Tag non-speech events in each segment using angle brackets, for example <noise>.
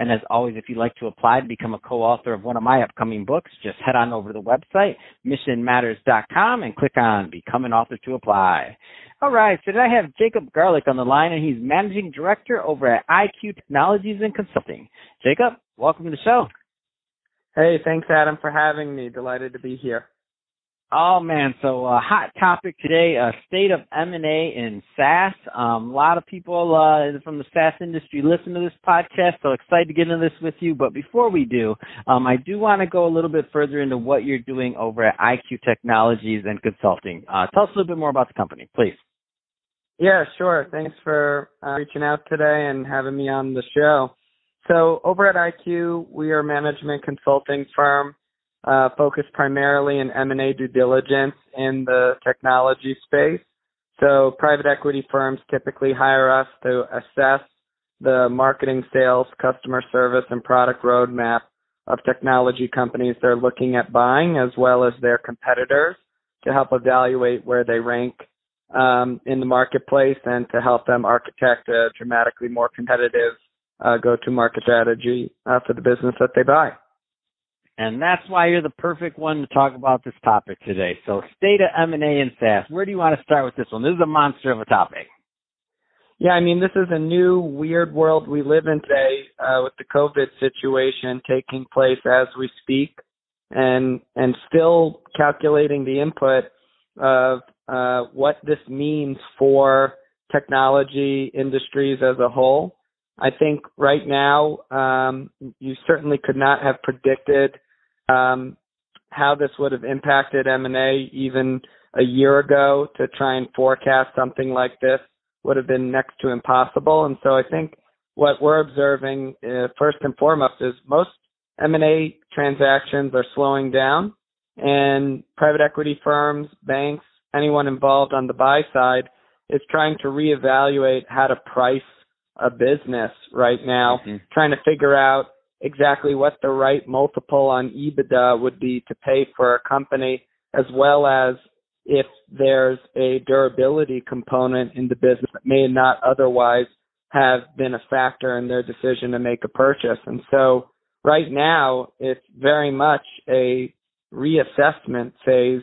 And as always, if you'd like to apply to become a co-author of one of my upcoming books, just head on over to the website, missionmatters.com, and click on Become an Author to apply. All right, so today I have Jacob Garlick on the line, and he's Managing Director over at IQ Technologies and Consulting. Jacob, welcome to the show. Hey, thanks, Adam, for having me. Delighted to be here. Oh man, so uh, hot topic today: uh, state of M and A in SaaS. Um, a lot of people uh, from the SaaS industry listen to this podcast, so excited to get into this with you. But before we do, um, I do want to go a little bit further into what you're doing over at IQ Technologies and Consulting. Uh, tell us a little bit more about the company, please. Yeah, sure. Thanks for uh, reaching out today and having me on the show. So over at IQ, we are a management consulting firm uh, focused primarily in M&A due diligence in the technology space. So private equity firms typically hire us to assess the marketing, sales, customer service, and product roadmap of technology companies they're looking at buying, as well as their competitors, to help evaluate where they rank um, in the marketplace and to help them architect a dramatically more competitive uh, go-to-market strategy uh, for the business that they buy. And that's why you're the perfect one to talk about this topic today. So, state of M&A and SaaS. Where do you want to start with this one? This is a monster of a topic. Yeah, I mean, this is a new weird world we live in today uh, with the COVID situation taking place as we speak, and and still calculating the input of uh, what this means for technology industries as a whole. I think right now um, you certainly could not have predicted um, how this would have impacted M&A even a year ago. To try and forecast something like this would have been next to impossible. And so I think what we're observing uh, first and foremost is most M&A transactions are slowing down, and private equity firms, banks, anyone involved on the buy side is trying to reevaluate how to price a business right now, mm-hmm. trying to figure out exactly what the right multiple on EBITDA would be to pay for a company, as well as if there's a durability component in the business that may not otherwise have been a factor in their decision to make a purchase. And so right now, it's very much a reassessment phase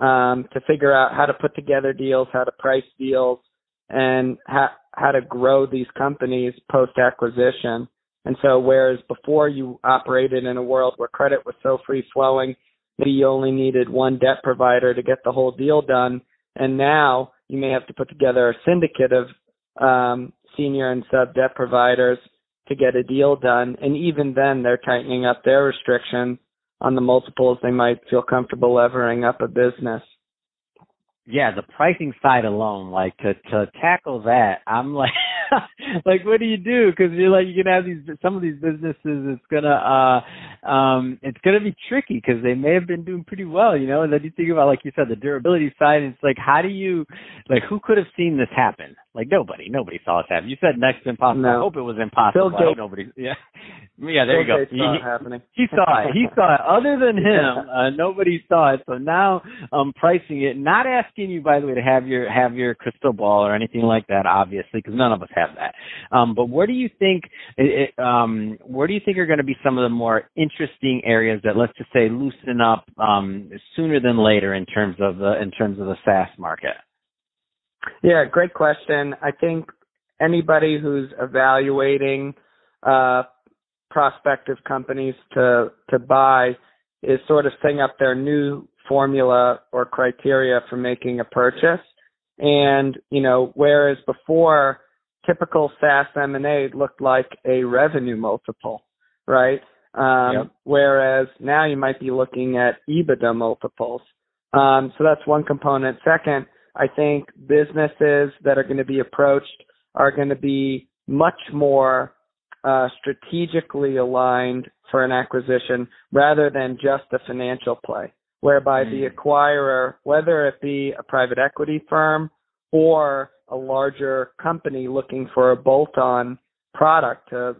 um, to figure out how to put together deals, how to price deals, and how how to grow these companies post acquisition. And so, whereas before you operated in a world where credit was so free flowing, maybe you only needed one debt provider to get the whole deal done, and now you may have to put together a syndicate of um, senior and sub debt providers to get a deal done. And even then, they're tightening up their restrictions on the multiples they might feel comfortable levering up a business. Yeah, the pricing side alone, like to to tackle that, I'm like, <laughs> like what do you do? Because you're like you can have these some of these businesses. It's gonna uh um it's gonna be tricky because they may have been doing pretty well, you know. And then you think about like you said the durability side. It's like how do you like who could have seen this happen? Like nobody, nobody saw this happen. You said next impossible. No. I hope it was impossible. Bill Gates. Nobody. Yeah, <laughs> yeah. There Bill you go. he, saw it happening. he saw it. He saw it. Other than <laughs> him, uh, nobody saw it. So now I'm pricing it. Not asking you, by the way, to have your have your crystal ball or anything like that, obviously, because none of us have that. Um, but where do you think it, um, where do you think are going to be some of the more interesting areas that let's just say loosen up um, sooner than later in terms of the in terms of the SaaS market? Yeah, great question. I think anybody who's evaluating uh, prospective companies to to buy is sort of setting up their new formula or criteria for making a purchase. And you know, whereas before typical SaaS M&A looked like a revenue multiple, right? Um, yep. Whereas now you might be looking at EBITDA multiples. Um, so that's one component. Second, I think businesses that are going to be approached are going to be much more uh, strategically aligned for an acquisition rather than just a financial play, whereby mm. the acquirer, whether it be a private equity firm or a larger company looking for a bolt-on product to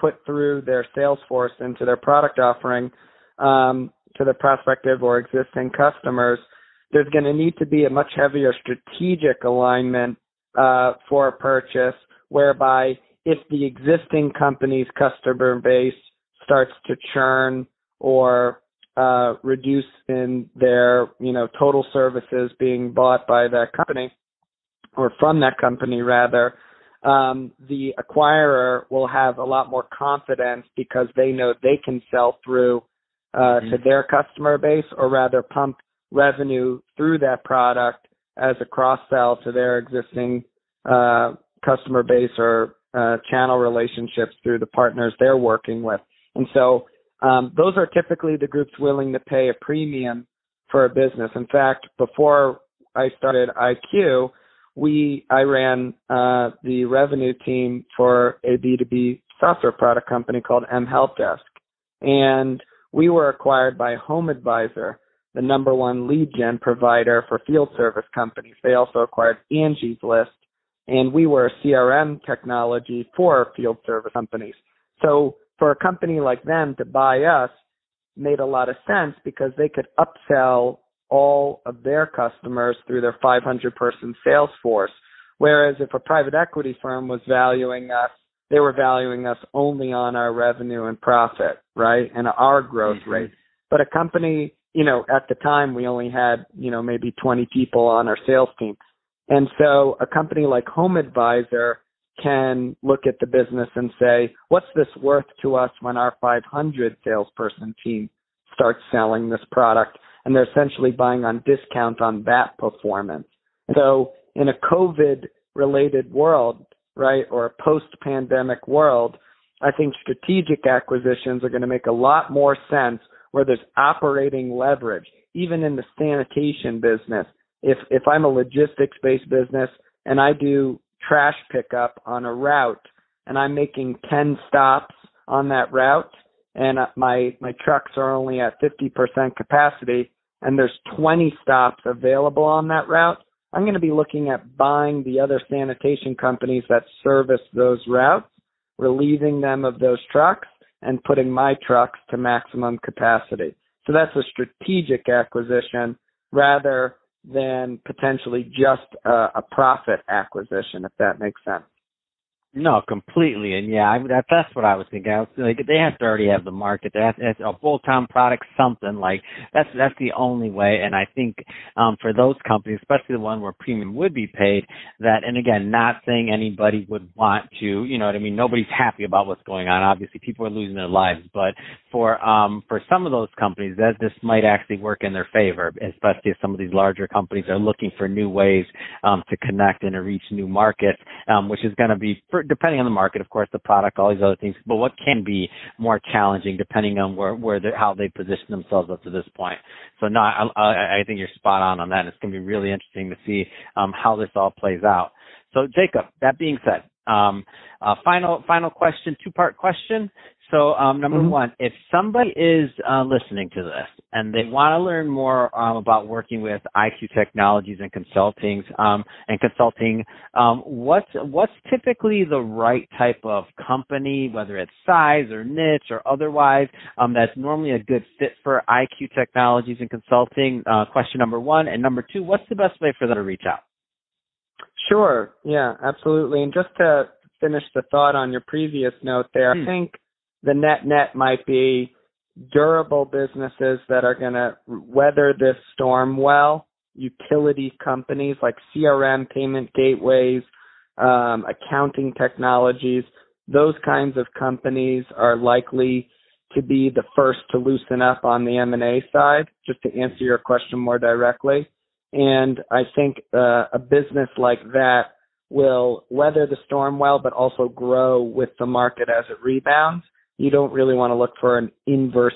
put through their sales force into their product offering um, to the prospective or existing customers, there's going to need to be a much heavier strategic alignment uh, for a purchase, whereby if the existing company's customer base starts to churn or uh, reduce in their you know total services being bought by that company or from that company rather, um, the acquirer will have a lot more confidence because they know they can sell through uh, mm-hmm. to their customer base or rather pump revenue through that product as a cross sell to their existing uh, customer base or uh, channel relationships through the partners they're working with. And so um, those are typically the groups willing to pay a premium for a business. In fact, before I started IQ, we I ran uh, the revenue team for a B2B software product company called mHelpDesk, and we were acquired by HomeAdvisor, the number one lead gen provider for field service companies. They also acquired Angie's List, and we were a CRM technology for field service companies. So for a company like them to buy us made a lot of sense because they could upsell all of their customers through their 500 person sales force. Whereas if a private equity firm was valuing us, they were valuing us only on our revenue and profit, right? And our growth mm-hmm. rate. But a company, you know, at the time we only had, you know, maybe 20 people on our sales team. And so a company like HomeAdvisor can look at the business and say, what's this worth to us when our 500 salesperson team starts selling this product? And they're essentially buying on discount on that performance. So in a COVID related world, right, or a post pandemic world, I think strategic acquisitions are going to make a lot more sense where there's operating leverage, even in the sanitation business. If, if I'm a logistics based business and I do trash pickup on a route and I'm making 10 stops on that route and my my trucks are only at 50% capacity and there's 20 stops available on that route, I'm going to be looking at buying the other sanitation companies that service those routes, relieving them of those trucks and putting my trucks to maximum capacity. So that's a strategic acquisition rather than potentially just a, a profit acquisition, if that makes sense. No, completely, and yeah, I, that, that's what I was thinking. I was like, they have to already have the market. They have, have a bolt-on product, something like that's that's the only way. And I think um, for those companies, especially the one where premium would be paid, that and again, not saying anybody would want to, you know what I mean. Nobody's happy about what's going on. Obviously, people are losing their lives, but for um for some of those companies, that this might actually work in their favor, especially if some of these larger companies are looking for new ways um, to connect and to reach new markets, um, which is going to be. Depending on the market, of course, the product, all these other things, but what can be more challenging depending on where, where how they position themselves up to this point. So no, I, I, I think you're spot on on that. It's going to be really interesting to see um, how this all plays out. So Jacob, that being said, um, uh, final final question, two part question. So, um, number mm-hmm. one, if somebody is uh, listening to this and they want to learn more um, about working with IQ Technologies and consulting um, and consulting, um, what's what's typically the right type of company, whether it's size or niche or otherwise, um, that's normally a good fit for IQ Technologies and consulting? Uh, question number one, and number two, what's the best way for them to reach out? Sure. Yeah, absolutely. And just to finish the thought on your previous note there, hmm. I think the net net might be durable businesses that are going to weather this storm well, utility companies like CRM, payment gateways, um, accounting technologies, those kinds of companies are likely to be the first to loosen up on the M&A side, just to answer your question more directly. And I think uh, a business like that will weather the storm well, but also grow with the market as it rebounds you don't really want to look for an inverse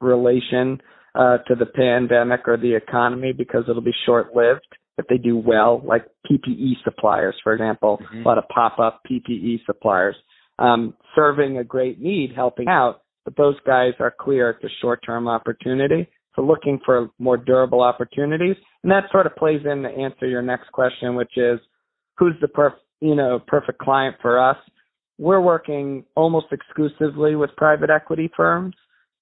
relation uh, to the pandemic or the economy because it'll be short lived if they do well, like PPE suppliers, for example, mm-hmm. a lot of pop up PPE suppliers, um, serving a great need, helping out, but those guys are clear it's a short term opportunity. So looking for more durable opportunities. And that sort of plays in to answer your next question, which is who's the perf- you know, perfect client for us? we're working almost exclusively with private equity firms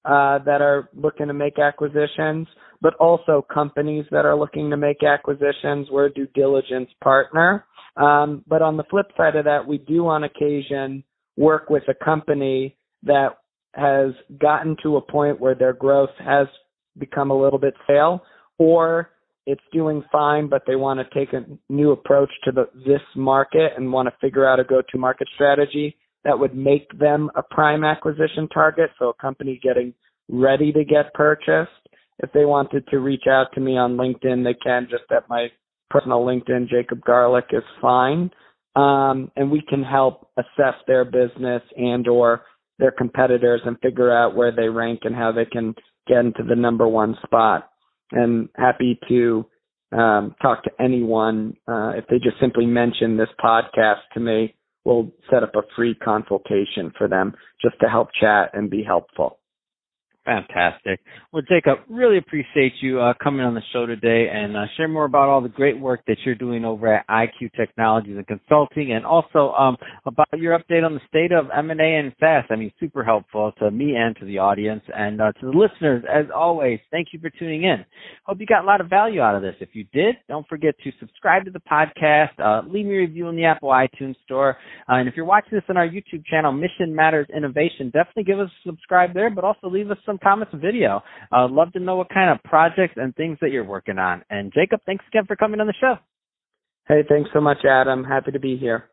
uh, that are looking to make acquisitions, but also companies that are looking to make acquisitions. We're a due diligence partner. Um, but on the flip side of that, we do on occasion work with a company that has gotten to a point where their growth has become a little bit stale or it's doing fine, but they want to take a new approach to the, this market and want to figure out a go-to market strategy that would make them a prime acquisition target. So a company getting ready to get purchased. If they wanted to reach out to me on LinkedIn, they can just at my personal LinkedIn, Jacob Garlick is fine. Um, and we can help assess their business and or their competitors and figure out where they rank and how they can get into the number one spot and happy to um, talk to anyone. Uh, if they just simply mention this podcast to me, we'll set up a free consultation for them just to help chat and be helpful. Fantastic. Well, Jacob, really appreciate you uh, coming on the show today and uh, share more about all the great work that you're doing over at IQ Technologies and Consulting, and also um, about your update on the state of M&A and SaaS. I mean, super helpful to me and to the audience and uh, to the listeners. As always, thank you for tuning in. Hope you got a lot of value out of this. If you did, don't forget to subscribe to the podcast, uh, leave me a review in the Apple iTunes Store, uh, and if you're watching this on our YouTube channel, Mission Matters Innovation, definitely give us a subscribe there, but also leave us some some comments video. I'd love to know what kind of projects and things that you're working on. And Jacob, thanks again for coming on the show. Hey, thanks so much, Adam. Happy to be here.